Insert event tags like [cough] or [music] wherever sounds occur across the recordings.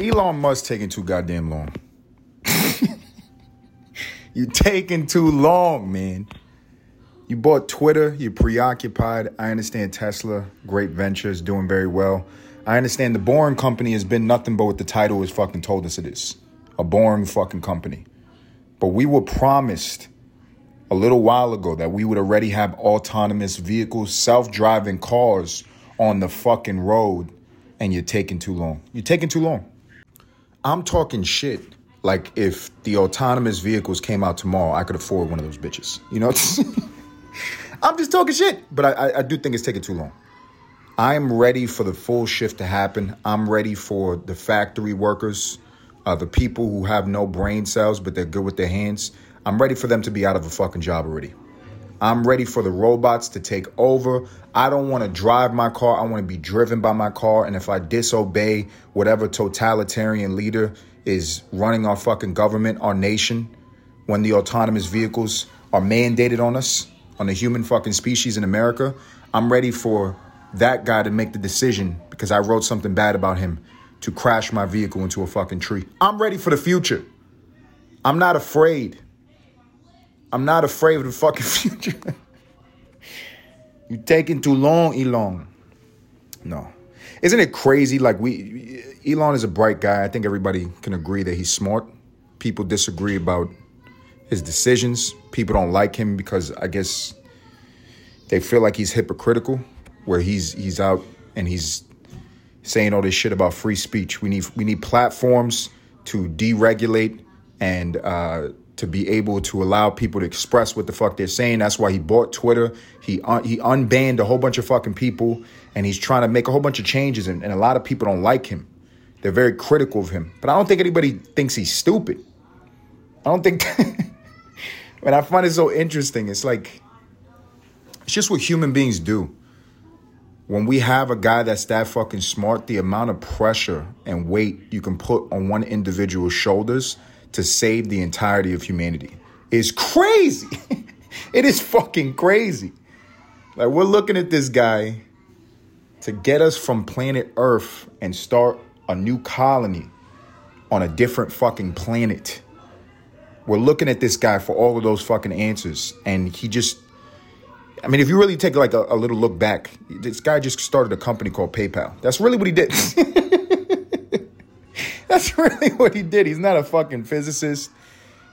Elon Musk taking too goddamn long. [laughs] you taking too long, man. You bought Twitter, you're preoccupied. I understand Tesla, great ventures, doing very well. I understand the Boring Company has been nothing but what the title has fucking told us it is a boring fucking company. But we were promised a little while ago that we would already have autonomous vehicles, self driving cars on the fucking road, and you're taking too long. You're taking too long. I'm talking shit. Like if the autonomous vehicles came out tomorrow, I could afford one of those bitches. You know, [laughs] I'm just talking shit, but I, I, I do think it's taking too long. I'm ready for the full shift to happen. I'm ready for the factory workers, uh, the people who have no brain cells but they're good with their hands. I'm ready for them to be out of a fucking job already. I'm ready for the robots to take over. I don't want to drive my car. I want to be driven by my car. And if I disobey whatever totalitarian leader is running our fucking government, our nation, when the autonomous vehicles are mandated on us, on the human fucking species in America, I'm ready for that guy to make the decision because I wrote something bad about him to crash my vehicle into a fucking tree. I'm ready for the future. I'm not afraid. I'm not afraid of the fucking [laughs] future. You're taking too long, Elon. No. Isn't it crazy? Like we Elon is a bright guy. I think everybody can agree that he's smart. People disagree about his decisions. People don't like him because I guess they feel like he's hypocritical where he's he's out and he's saying all this shit about free speech. We need we need platforms to deregulate and uh, to be able to allow people to express what the fuck they're saying. That's why he bought Twitter. He un- he unbanned a whole bunch of fucking people, and he's trying to make a whole bunch of changes. And, and a lot of people don't like him. They're very critical of him. But I don't think anybody thinks he's stupid. I don't think. [laughs] and I find it so interesting. It's like it's just what human beings do when we have a guy that's that fucking smart, the amount of pressure and weight you can put on one individual's shoulders to save the entirety of humanity is crazy. [laughs] it is fucking crazy. Like, we're looking at this guy to get us from planet Earth and start a new colony on a different fucking planet. We're looking at this guy for all of those fucking answers, and he just I mean, if you really take like a, a, little look back, this guy just started a company called PayPal. That's really what he did. [laughs] That's [laughs] really what he did. He's not a fucking physicist.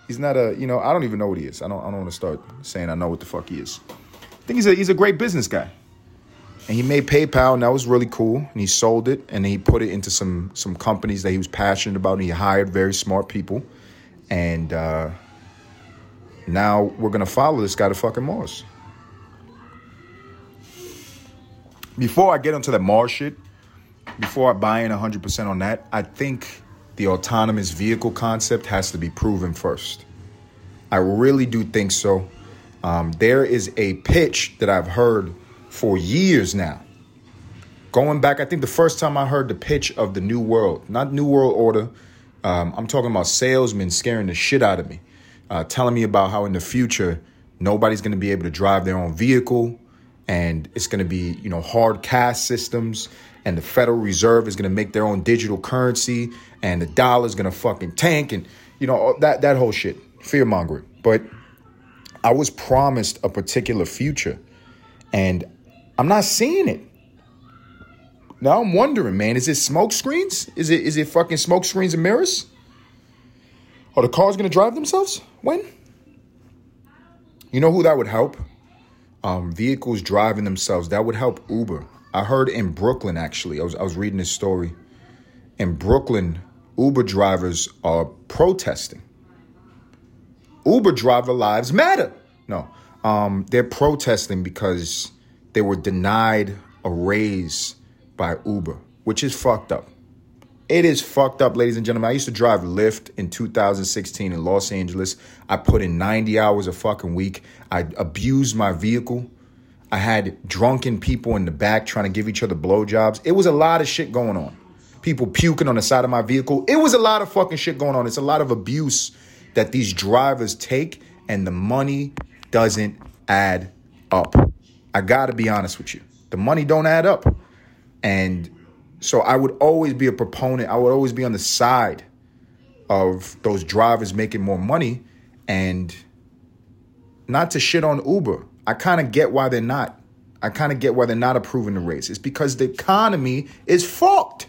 He's not a, you know, I don't even know what he is. I don't I don't want to start saying I know what the fuck he is. I think he's a he's a great business guy. And he made PayPal and that was really cool. And he sold it and he put it into some some companies that he was passionate about and he hired very smart people. And uh now we're gonna follow this guy to fucking Mars. before I get into the Mars shit, before I buy in 100% on that, I think the autonomous vehicle concept has to be proven first. I really do think so. Um, there is a pitch that I've heard for years now. Going back, I think the first time I heard the pitch of the New World, not New World Order, um, I'm talking about salesmen scaring the shit out of me, uh, telling me about how in the future nobody's going to be able to drive their own vehicle and it's going to be you know hard cash systems and the federal reserve is going to make their own digital currency and the dollar's to fucking tank and you know that that whole shit fear mongering but i was promised a particular future and i'm not seeing it now i'm wondering man is it smoke screens is it is it fucking smoke screens and mirrors are the cars to drive themselves when you know who that would help um, vehicles driving themselves. That would help Uber. I heard in Brooklyn actually. I was I was reading this story. In Brooklyn, Uber drivers are protesting. Uber driver lives matter. No, um, they're protesting because they were denied a raise by Uber, which is fucked up. It is fucked up, ladies and gentlemen. I used to drive Lyft in 2016 in Los Angeles. I put in 90 hours a fucking week. I abused my vehicle. I had drunken people in the back trying to give each other blowjobs. It was a lot of shit going on. People puking on the side of my vehicle. It was a lot of fucking shit going on. It's a lot of abuse that these drivers take, and the money doesn't add up. I gotta be honest with you. The money don't add up. And So I would always be a proponent. I would always be on the side of those drivers making more money and not to shit on Uber. I kind of get why they're not. I kind of get why they're not approving the race. It's because the economy is fucked.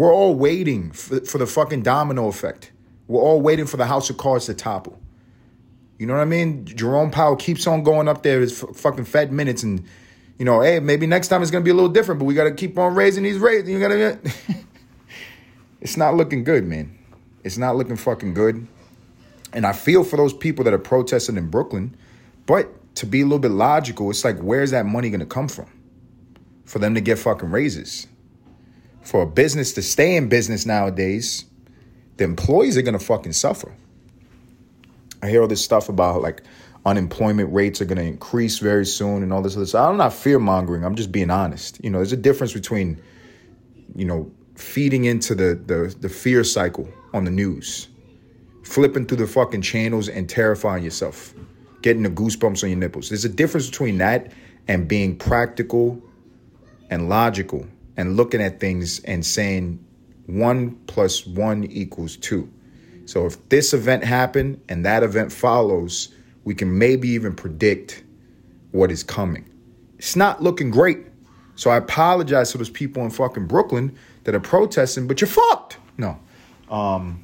We're all waiting for, the fucking domino effect. We're all waiting for the house of cards to topple. You know what I mean? Jerome Powell keeps on going up there his fucking Fed minutes, and you know, hey, maybe next time it's gonna be a little different, but we gotta keep on raising these rates. You gotta. [laughs] it's not looking good, man. It's not looking fucking good. And I feel for those people that are protesting in Brooklyn, but to be a little bit logical, it's like, where's that money gonna come from? For them to get fucking raises. For a business to stay in business nowadays, the employees are gonna fucking suffer. I hear all this stuff about like unemployment rates are to increase very soon and all this other stuff. I'm not fear mongering. I'm just being honest. You know, there's a difference between, you know, feeding into the, the the fear cycle on the news, flipping through the fucking channels and terrifying yourself, getting the goosebumps on your nipples. There's a difference between that and being practical and logical and looking at things and saying one plus one equals two. So if this event happened and that event follows, we can maybe even predict what is coming. It's not looking great. So I apologize to those people in fucking Brooklyn that are protesting, but you're fucked. No. Um,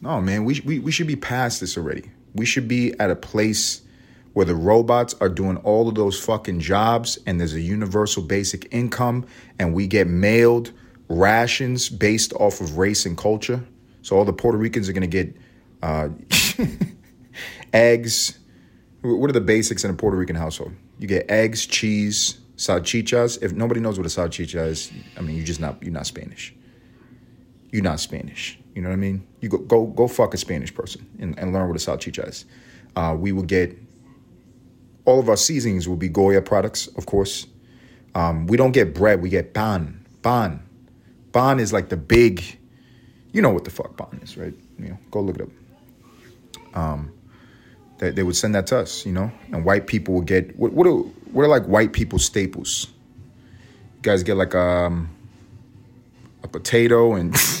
no, man, we, we, we should be past this already. We should be at a place where the robots are doing all of those fucking jobs and there's a universal basic income and we get mailed rations based off of race and culture. So all the Puerto Ricans are going to get uh, [laughs] eggs. What are the basics in a Puerto Rican household? You get eggs, cheese, salchichas. If nobody knows what a salchicha is, I mean, you're just not you're not Spanish. You're not Spanish. You know what I mean? You go go go fuck a Spanish person and, and learn what a salchicha is. Uh, we will get all of our seasonings will be Goya products, of course. Um, we don't get bread, we get ban. Ban. Bond is like the big, you know what the fuck ban is, right? You know, go look it up. Um, they, they would send that to us, you know, and white people would get what what are, what are like white people staples? You guys get like um a potato and [laughs]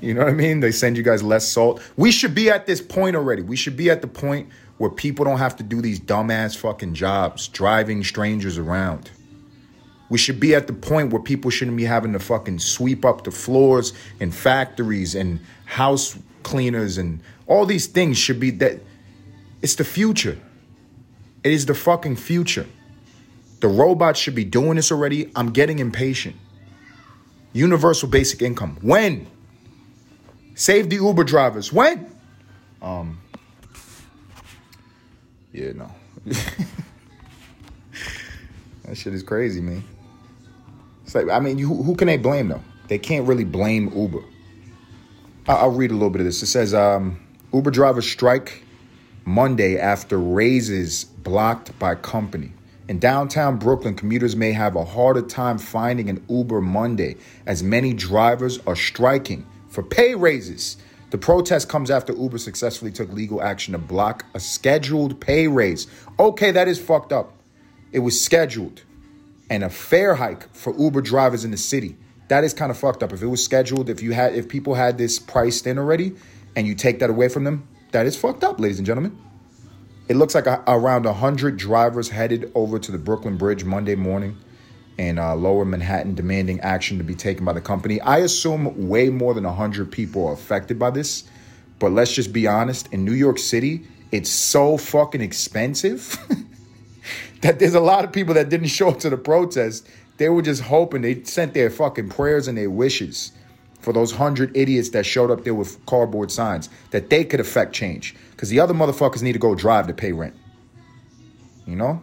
you know what I mean? They send you guys less salt. We should be at this point already. We should be at the point where people don't have to do these dumbass fucking jobs, driving strangers around. We should be at the point where people shouldn't be having to fucking sweep up the floors in factories and house cleaners and all these things should be that it's the future. It is the fucking future. The robots should be doing this already. I'm getting impatient. Universal basic income. When? Save the Uber drivers. When? Um Yeah, no. [laughs] that shit is crazy, man. It's like, I mean, you, who can they blame though? They can't really blame Uber. I'll, read a little bit of this. It says um, Uber drivers strike Monday after raises blocked by company. In downtown Brooklyn, commuters may have a harder time finding an Uber Monday as many drivers are striking for pay raises. The protest comes after Uber successfully took legal action to block a scheduled pay raise. Okay, that is fucked up. It was scheduled and a fare hike for Uber drivers in the city. That is kind of fucked up. If it was scheduled, if you had if people had this priced in already and you take that away from them, that is fucked up, ladies and gentlemen. It looks like a, around 100 drivers headed over to the Brooklyn Bridge Monday morning in uh, lower Manhattan demanding action to be taken by the company. I assume way more than 100 people are affected by this. But let's just be honest in New York City, it's so fucking expensive [laughs] that there's a lot of people that didn't show up to the protest. They were just hoping they sent their fucking prayers and their wishes for those hundred idiots that showed up there with cardboard signs that they could affect change. Because the other motherfuckers need to go drive to pay rent. You know?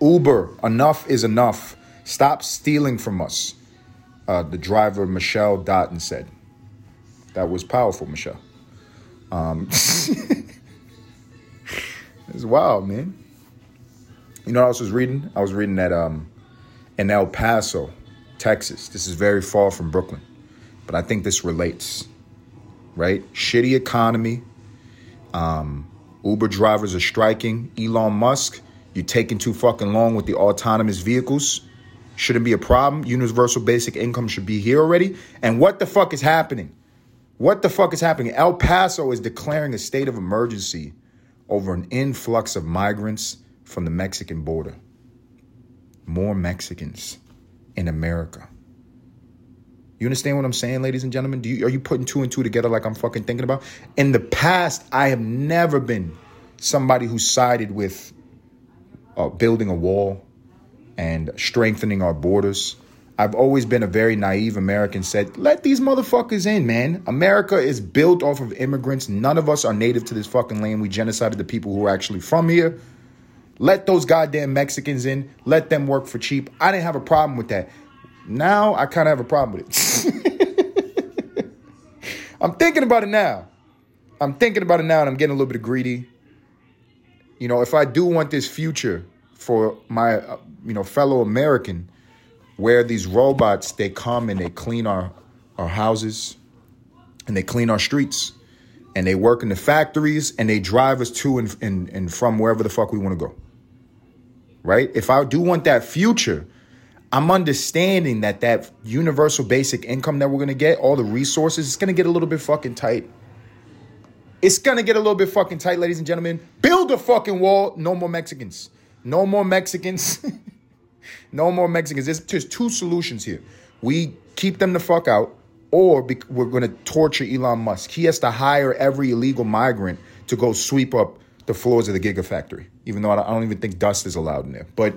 Uber, enough is enough. Stop stealing from us. Uh, the driver, Michelle Dotton, said. That was powerful, Michelle. Um, [laughs] it's wild, man. You know what I was reading? I was reading that um, in El Paso, Texas. This is very far from Brooklyn, but I think this relates, right? Shitty economy. Um, Uber drivers are striking. Elon Musk, You're taking too fucking long with the autonomous vehicles. Shouldn't be a problem. Universal basic income should be here already. And what the fuck is happening? What the fuck is happening? El Paso is declaring a state of emergency over an influx of migrants from the Mexican border. More Mexicans in America. You understand what I'm saying, ladies and gentlemen? Do you, are you putting two and two together like I'm fucking thinking about? In the past, I have never been somebody who sided with uh, building a wall and strengthening our borders. I've always been a very naive American, said, let these motherfuckers in, man. America is built off of immigrants. None of us are native to this fucking land. We genocided the people who are actually from here. Let those goddamn Mexicans in. Let them work for cheap. I didn't have a problem with that. Now I kind of have a problem with it. [laughs] I'm thinking about it now. I'm thinking about it now and I'm getting a little bit greedy. You know, if I do want this future for my, uh, you know, fellow American, where these robots they come and they clean our our houses and they clean our streets and they work in the factories and they drive us to and, and, and from wherever the fuck we want to go. Right? If I do want that future, I'm understanding that that universal basic income that we're going to get, all the resources, it's going to get a little bit fucking tight. It's going to get a little bit fucking tight, ladies and gentlemen. Build a fucking wall. No more Mexicans. No more Mexicans. [laughs] no more Mexicans. There's just two solutions here. We keep them the fuck out, or we're going to torture Elon Musk. He has to hire every illegal migrant to go sweep up the floors of the Gigafactory, even though I don't even think dust is allowed in there. But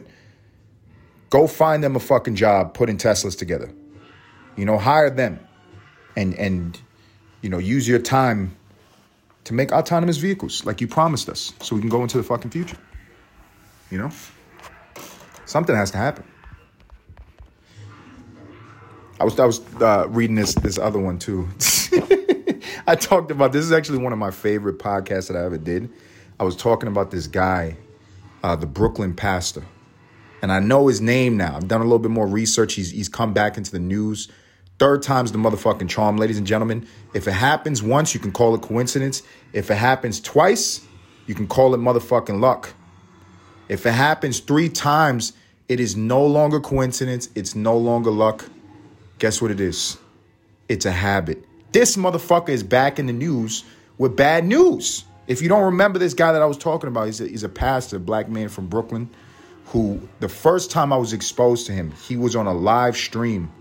go find them a fucking job putting Teslas together. You know, hire them and and you know, use your time to make autonomous vehicles like you promised us so we can go into the fucking future. You know? Something has to happen. I was I was uh, reading this this other one too. [laughs] I talked about this is actually one of my favorite podcasts that I ever did. I was talking about this guy, uh, the Brooklyn pastor, and I know his name now. I've done a little bit more research. He's he's come back into the news. Third time's the motherfucking charm, ladies and gentlemen. If it happens once, you can call it coincidence. If it happens twice, you can call it motherfucking luck. If it happens three times, it is no longer coincidence. It's no longer luck. Guess what it is? It's a habit. This motherfucker is back in the news with bad news. If you don't remember this guy that I was talking about, he's a, he's a pastor, black man from Brooklyn, who the first time I was exposed to him, he was on a live stream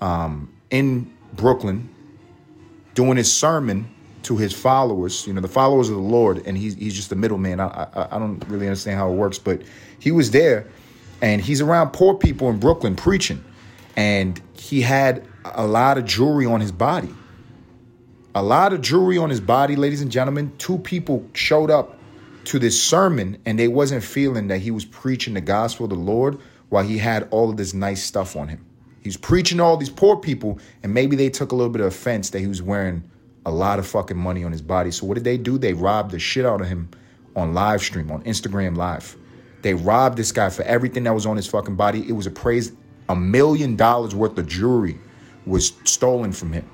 um, in Brooklyn doing his sermon to his followers, you know, the followers of the Lord, and he's he's just the middleman. I, I I don't really understand how it works, but he was there, and he's around poor people in Brooklyn preaching, and he had a lot of jewelry on his body. A lot of jewelry on his body, ladies and gentlemen. Two people showed up to this sermon, and they wasn't feeling that he was preaching the gospel of the Lord while he had all of this nice stuff on him. He's preaching to all these poor people, and maybe they took a little bit of offense that he was wearing a lot of fucking money on his body. So what did they do? They robbed the shit out of him on live stream, on Instagram Live. They robbed this guy for everything that was on his fucking body. It was appraised a million dollars worth of jewelry was stolen from him.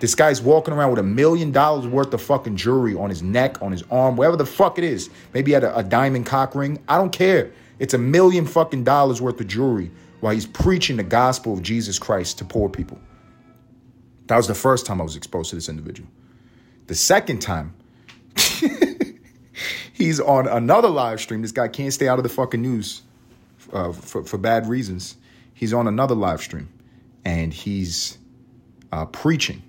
This guy's walking around with a million dollars worth of fucking jewelry on his neck, on his arm, wherever the fuck it is. Maybe he had a, a diamond cock ring. I don't care. It's a million fucking dollars worth of jewelry while he's preaching the gospel of Jesus Christ to poor people. That was the first time I was exposed to this individual. The second time, [laughs] he's on another live stream. This guy can't stay out of the fucking news uh, for, for bad reasons. He's on another live stream and he's uh, preaching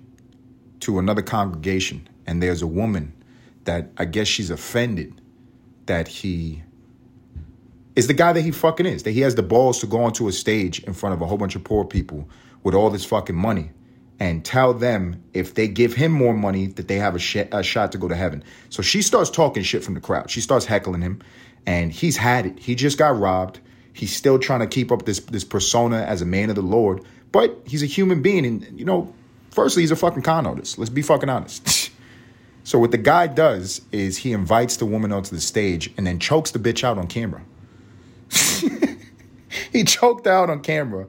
to another congregation. And there's a woman that I guess she's offended that he is the guy that he fucking is, that he has the balls to go onto a stage in front of a whole bunch of poor people with all this fucking money and tell them if they give him more money that they have a, sh- a, shot to go to heaven. So she starts talking shit from the crowd. She starts heckling him, and he's had it. He just got robbed. He's still trying to keep up this this persona as a man of the Lord, but he's a human being, and you know, firstly, he's a fucking con artist. Let's be fucking honest. [laughs] so what the guy does is he invites the woman onto the stage and then chokes the bitch out on camera. [laughs] he choked out on camera.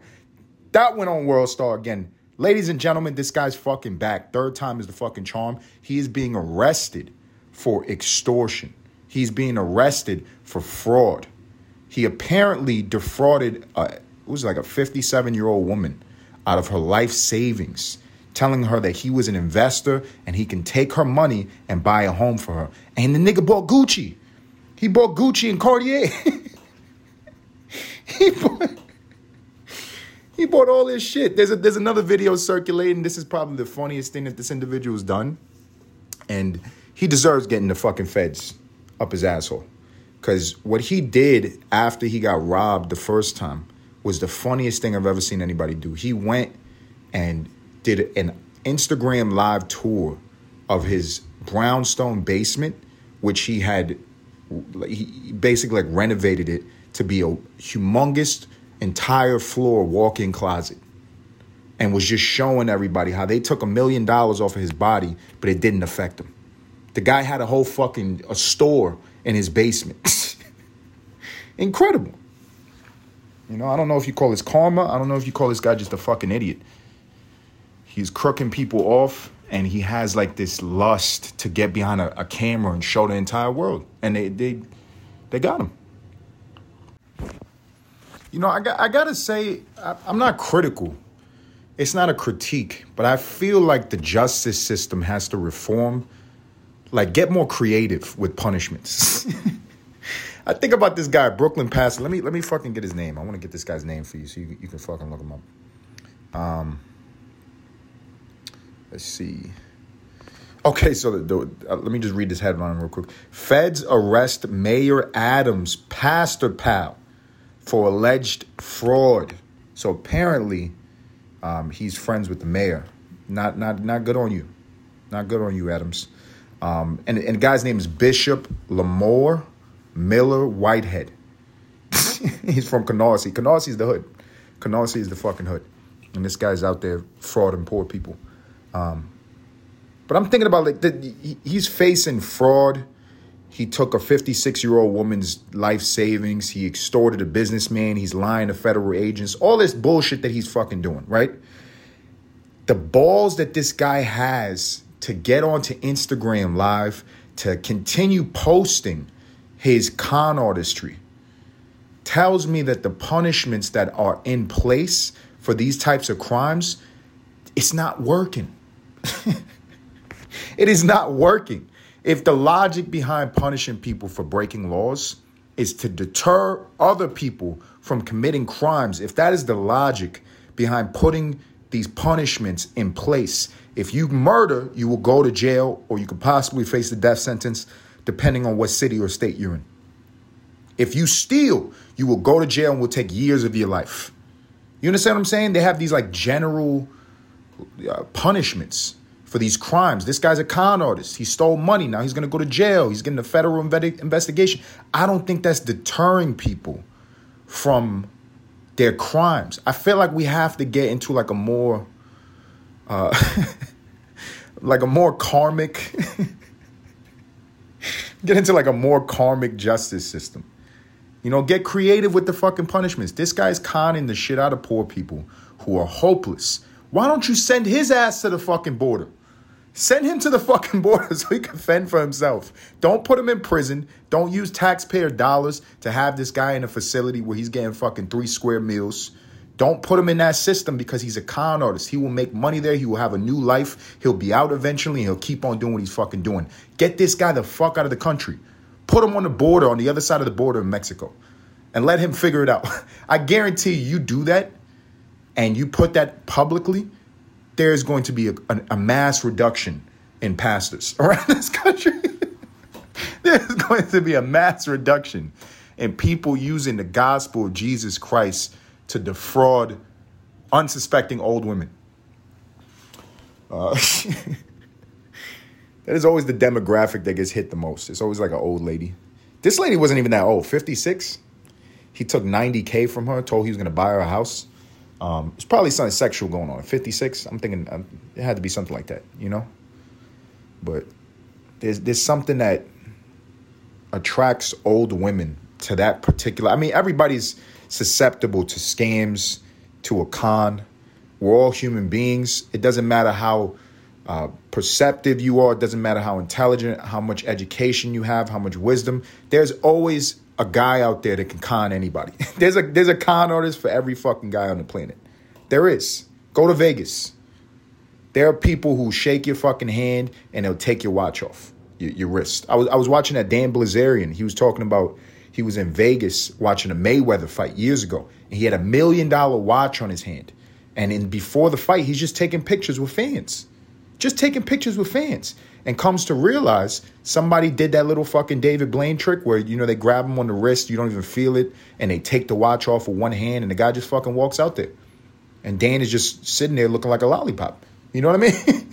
That went on World Star again Ladies and gentlemen, this guy's fucking back. Third time is the fucking charm. He is being arrested for extortion. He's being arrested for fraud. He apparently defrauded, a, it was like a 57 year old woman out of her life savings, telling her that he was an investor and he can take her money and buy a home for her. And the nigga bought Gucci. He bought Gucci and Cartier. [laughs] he bought. He bought all this shit. There's a, there's another video circulating. This is probably the funniest thing that this individual's done, and he deserves getting the fucking feds up his asshole. Because what he did after he got robbed the first time was the funniest thing I've ever seen anybody do. He went and did an Instagram live tour of his brownstone basement, which he had he basically like renovated it to be a humongous entire floor walk-in closet and was just showing everybody how they took a million dollars off of his body, but it didn't affect him. The guy had a whole fucking a store in his basement. [laughs] Incredible. You know, I don't know if you call this karma. I don't know if you call this guy just a fucking idiot. He's crooking people off and he has like this lust to get behind a, a camera and show the entire world. And they they they got him. You know, I got I gotta say, I, I'm not critical. It's not a critique, but I feel like the justice system has to reform, like get more creative with punishments. [laughs] I think about this guy, Brooklyn Passer. Let me let me fucking get his name. I want to get this guy's name for you so you, you can fucking look him up. Um, let's see. Okay, so the, the, uh, let me just read this headline real quick. Feds arrest Mayor Adams' pastor pal for alleged fraud. So apparently, um, he's friends with the mayor. Not not not good on you. Not good on you, Adams. Um, and and the guy's name is Bishop Lamor Miller Whitehead. [laughs] he's from Canarsie. Canarsie the hood. Canarsie is the fucking hood. And this guy's out there frauding poor people. Um, but I'm thinking about like the, he's facing fraud he took a 56 year old woman's life savings. He extorted a businessman. He's lying to federal agents. All this bullshit that he's fucking doing, right? The balls that this guy has to get onto Instagram live, to continue posting his con artistry, tells me that the punishments that are in place for these types of crimes, it's not working. [laughs] it is not working. If the logic behind punishing people for breaking laws is to deter other people from committing crimes, if that is the logic behind putting these punishments in place, if you murder, you will go to jail or you could possibly face the death sentence, depending on what city or state you're in. If you steal, you will go to jail and will take years of your life. You understand what I'm saying? They have these like general uh, punishments for these crimes. This guy's a con artist. He stole money. Now he's going to go to jail. He's getting a federal investigation. I don't think that's deterring people from their crimes. I feel like we have to get into like a more, uh, [laughs] like a more karmic, [laughs] get into like a more karmic justice system. You know, get creative with the fucking punishments. This guy's conning the shit out of poor people who are hopeless. Why don't you send his ass to the fucking border? Send him to the fucking border [laughs] so he can fend for himself. Don't put him in prison. Don't use taxpayer dollars to have this guy in a facility where he's getting fucking three square meals. Don't put him in that system because he's a con artist. He will make money there. He will have a new life. He'll be out eventually and he'll keep on doing what he's fucking doing. Get this guy the fuck out of the country. Put him on the border, on the other side of the border in Mexico, and let him figure it out. [laughs] I guarantee you, you do that and you put that publicly there is going to be a, a, a mass reduction in pastors [laughs] around this country. There's going to be a mass reduction in people using the gospel of Jesus Christ to defraud unsuspecting old women. Uh, [laughs] that is always the demographic that gets hit the most. It's always like an old lady. This lady wasn't even that old, 56. He took 90K from her, told he was going to buy her a house. Um, it's probably something sexual going on. 56, I'm thinking um, it had to be something like that, you know? But there's, there's something that attracts old women to that particular. I mean, everybody's susceptible to scams, to a con. We're all human beings. It doesn't matter how uh, perceptive you are, it doesn't matter how intelligent, how much education you have, how much wisdom. There's always a guy out there that can con anybody. [laughs] there's a there's a con artist for every fucking guy on the planet. There is. Go to Vegas. There are people who shake your fucking hand and they'll take your watch off your, your wrist. I was I was watching that Dan Bilzerian. He was talking about he was in Vegas watching a Mayweather fight years ago, and he had a million dollar watch on his hand. And in before the fight, he's just taking pictures with fans, just taking pictures with fans, and comes to realize somebody did that little fucking David Blaine trick where you know they grab him on the wrist, you don't even feel it, and they take the watch off with one hand, and the guy just fucking walks out there, and Dan is just sitting there looking like a lollipop. You know what I mean?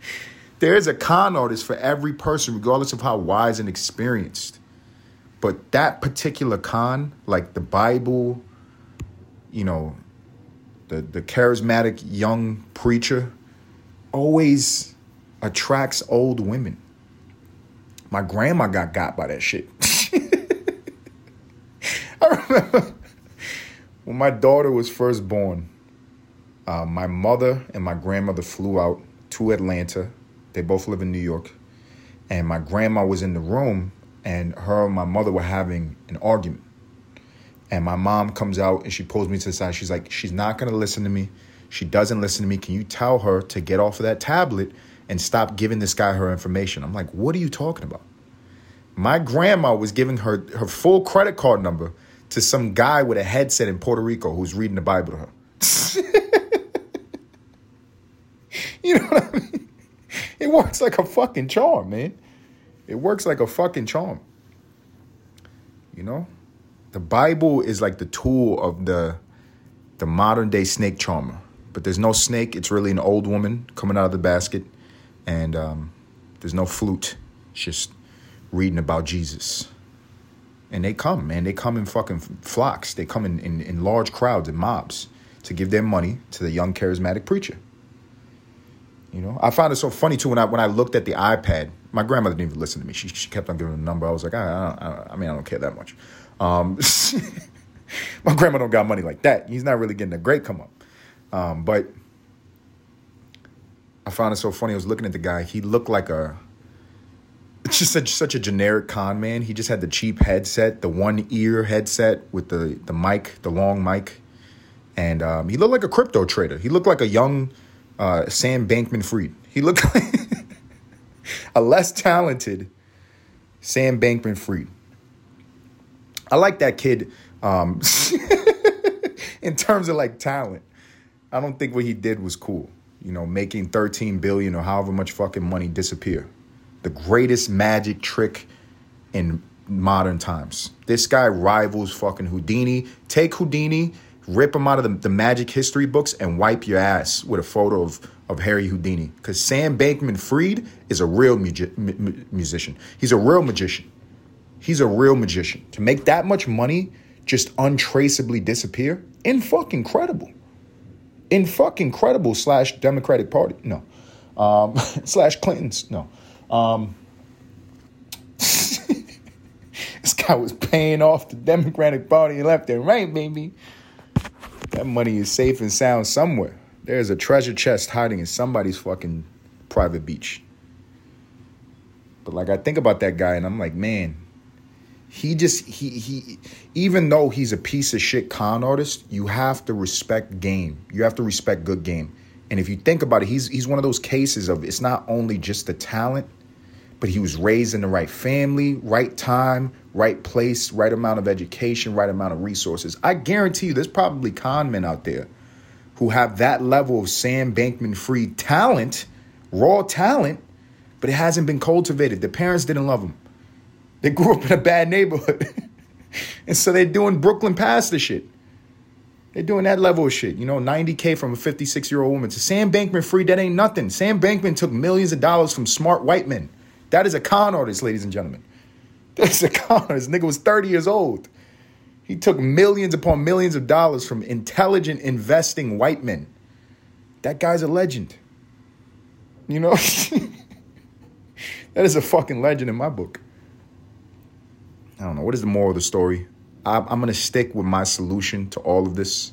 [laughs] there is a con artist for every person, regardless of how wise and experienced. But that particular con, like the Bible, you know, the the charismatic young preacher, always attracts old women. My grandma got got by that shit. [laughs] I remember when my daughter was first born, uh, my mother and my grandmother flew out to Atlanta they both live in New York. And my grandma was in the room, and her and my mother were having an argument. And my mom comes out and she pulls me to the side. She's like, She's not going to listen to me. She doesn't listen to me. Can you tell her to get off of that tablet and stop giving this guy her information? I'm like, What are you talking about? My grandma was giving her her full credit card number to some guy with a headset in Puerto Rico who's reading the Bible to her. [laughs] you know what I mean? It works like a fucking charm, man. It works like a fucking charm. You know? The Bible is like the tool of the the modern day snake charmer. But there's no snake, it's really an old woman coming out of the basket. And um, there's no flute. It's just reading about Jesus. And they come, man. They come in fucking flocks. They come in, in, in large crowds and mobs to give their money to the young charismatic preacher. You know, I found it so funny too when I when I looked at the iPad. My grandmother didn't even listen to me. She, she kept on giving a number. I was like, I, I, I mean, I don't care that much. Um, [laughs] my grandma don't got money like that. He's not really getting a great come up. Um, but I found it so funny. I was looking at the guy. He looked like a [laughs] just such such a generic con man. He just had the cheap headset, the one ear headset with the the mic, the long mic, and um, he looked like a crypto trader. He looked like a young uh, Sam Bankman Fried. He looked [laughs] like a less talented Sam Bankman Fried. I like that kid um, [laughs] in terms of like talent. I don't think what he did was cool. You know, making 13 billion or however much fucking money disappear. The greatest magic trick in modern times. This guy rivals fucking Houdini. Take Houdini rip him out of the, the magic history books and wipe your ass with a photo of, of Harry Houdini. Because Sam Bankman Fried is a real mu- musician. He's a real magician. He's a real magician. To make that much money just untraceably disappear, in fucking credible. In fucking credible slash Democratic Party. No. Um, [laughs] slash Clinton's. No. Um, [laughs] this guy was paying off the Democratic Party left and right, baby. That money is safe and sound somewhere. There's a treasure chest hiding in somebody's fucking private beach. But like I think about that guy and I'm like, man, he just he he even though he's a piece of shit con artist, you have to respect game. You have to respect good game. And if you think about it, he's he's one of those cases of it's not only just the talent, but he was raised in the right family, right time, right place, right amount of education, right amount of resources. I guarantee you there's probably con men out there who have that level of Sam Bankman Fried talent, raw talent, but it hasn't been cultivated. The parents didn't love them. They grew up in a bad neighborhood. [laughs] and so they're doing Brooklyn pastor shit. They're doing that level of shit. You know, 90K from a 56 year old woman. To Sam Bankman Fried, that ain't nothing. Sam Bankman took millions of dollars from smart white men. That is a con artist, ladies and gentlemen. [laughs] That's a con artist. Nigga was 30 years old. He took millions upon millions of dollars from intelligent investing white men. That guy's a legend. You know? [laughs] that is a fucking legend in my book. I don't know. What is the moral of the story? I, am going to stick with my solution to all of this.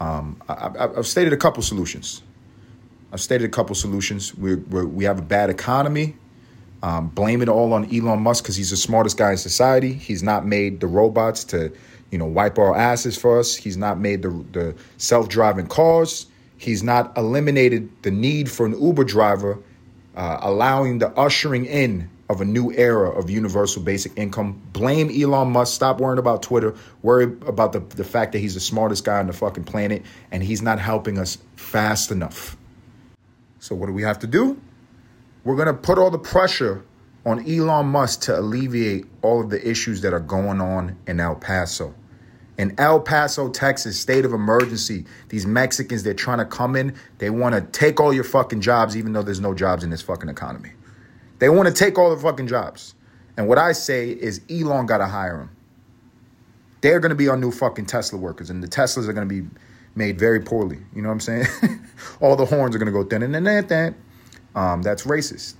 Um, I, have stated a couple solutions. I've stated a couple solutions. We're, we're, we have a bad economy Um, blame it all on Elon Musk because he's the smartest guy in society. He's not made the robots to, you know, wipe our asses for us. He's not made the, the self driving cars. He's not eliminated the need for an Uber driver, uh, allowing the ushering in of a new era of universal basic income. Blame Elon Musk. Stop worrying about Twitter. Worry about the, the fact that he's the smartest guy on the fucking planet and he's not helping us fast enough. So, what do we have to do? We're going to put all the pressure on Elon Musk to alleviate all of the issues that are going on in El Paso. In El Paso, Texas, state of emergency. These Mexicans, they're trying to come in. They want to take all your fucking jobs, even though there's no jobs in this fucking economy. They want to take all the fucking jobs. And what I say is Elon got to hire them. They're going to be our new fucking Tesla workers, and the Teslas are going to be made very poorly. You know what I'm saying? [laughs] all the horns are going to go dun and dun dun um, that's racist.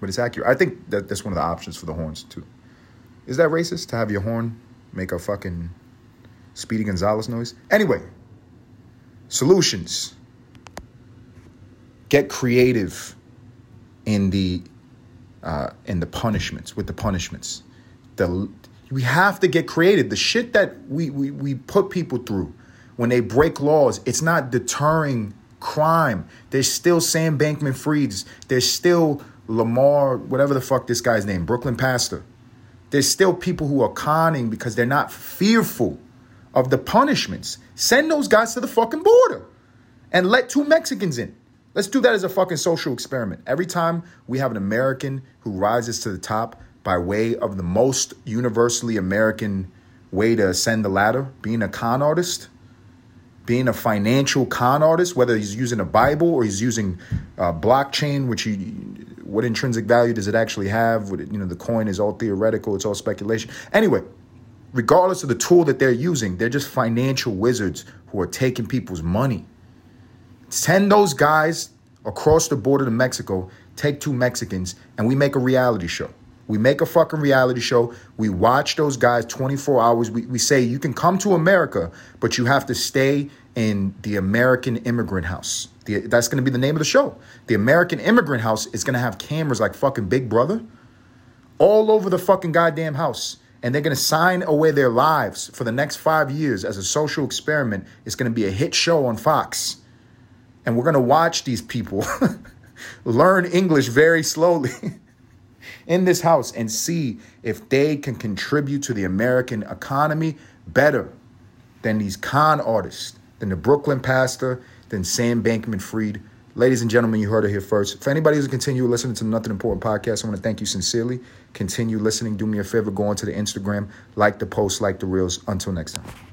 But it's accurate. I think that that's one of the options for the horns too. Is that racist to have your horn make a fucking Speedy Gonzalez noise? Anyway, solutions. Get creative in the uh, in the punishments with the punishments. The we have to get creative. The shit that we, we we put people through when they break laws, it's not deterring crime. There's still Sam Bankman Frieds. There's still Lamar, whatever the fuck this guy's name, Brooklyn Pastor. There's still people who are conning because they're not fearful of the punishments. Send those guys to the fucking border and let two Mexicans in. Let's do that as a fucking social experiment. Every time we have an American who rises to the top by way of the most universally American way to ascend the ladder, being a con artist, being a financial con artist, whether he's using a Bible or he's using uh, blockchain, which he, what intrinsic value does it actually have? What you know, the coin is all theoretical, it's all speculation. Anyway, regardless of the tool that they're using, they're just financial wizards who are taking people's money. Send those guys across the border to Mexico, take two Mexicans, and we make a reality show. We make a fucking reality show. We watch those guys 24 hours. We, we say, you can come to America, but you have to stay in the American Immigrant House. The, that's going to be the name of the show. The American Immigrant House is going to have cameras like fucking Big Brother all over the fucking goddamn house. And they're going to sign away their lives for the next five years as a social experiment. It's going to be a hit show on Fox. And we're going to watch these people [laughs] learn English very slowly. [laughs] in this house and see if they can contribute to the American economy better than these con artists, than the Brooklyn pastor, than Sam Bankman Fried. Ladies and gentlemen, you heard it here first. For anybody who's continue listening to Nothing Important podcast, I want to thank you sincerely. Continue listening. Do me a favor, go onto the Instagram, like the post, like the reels. Until next time.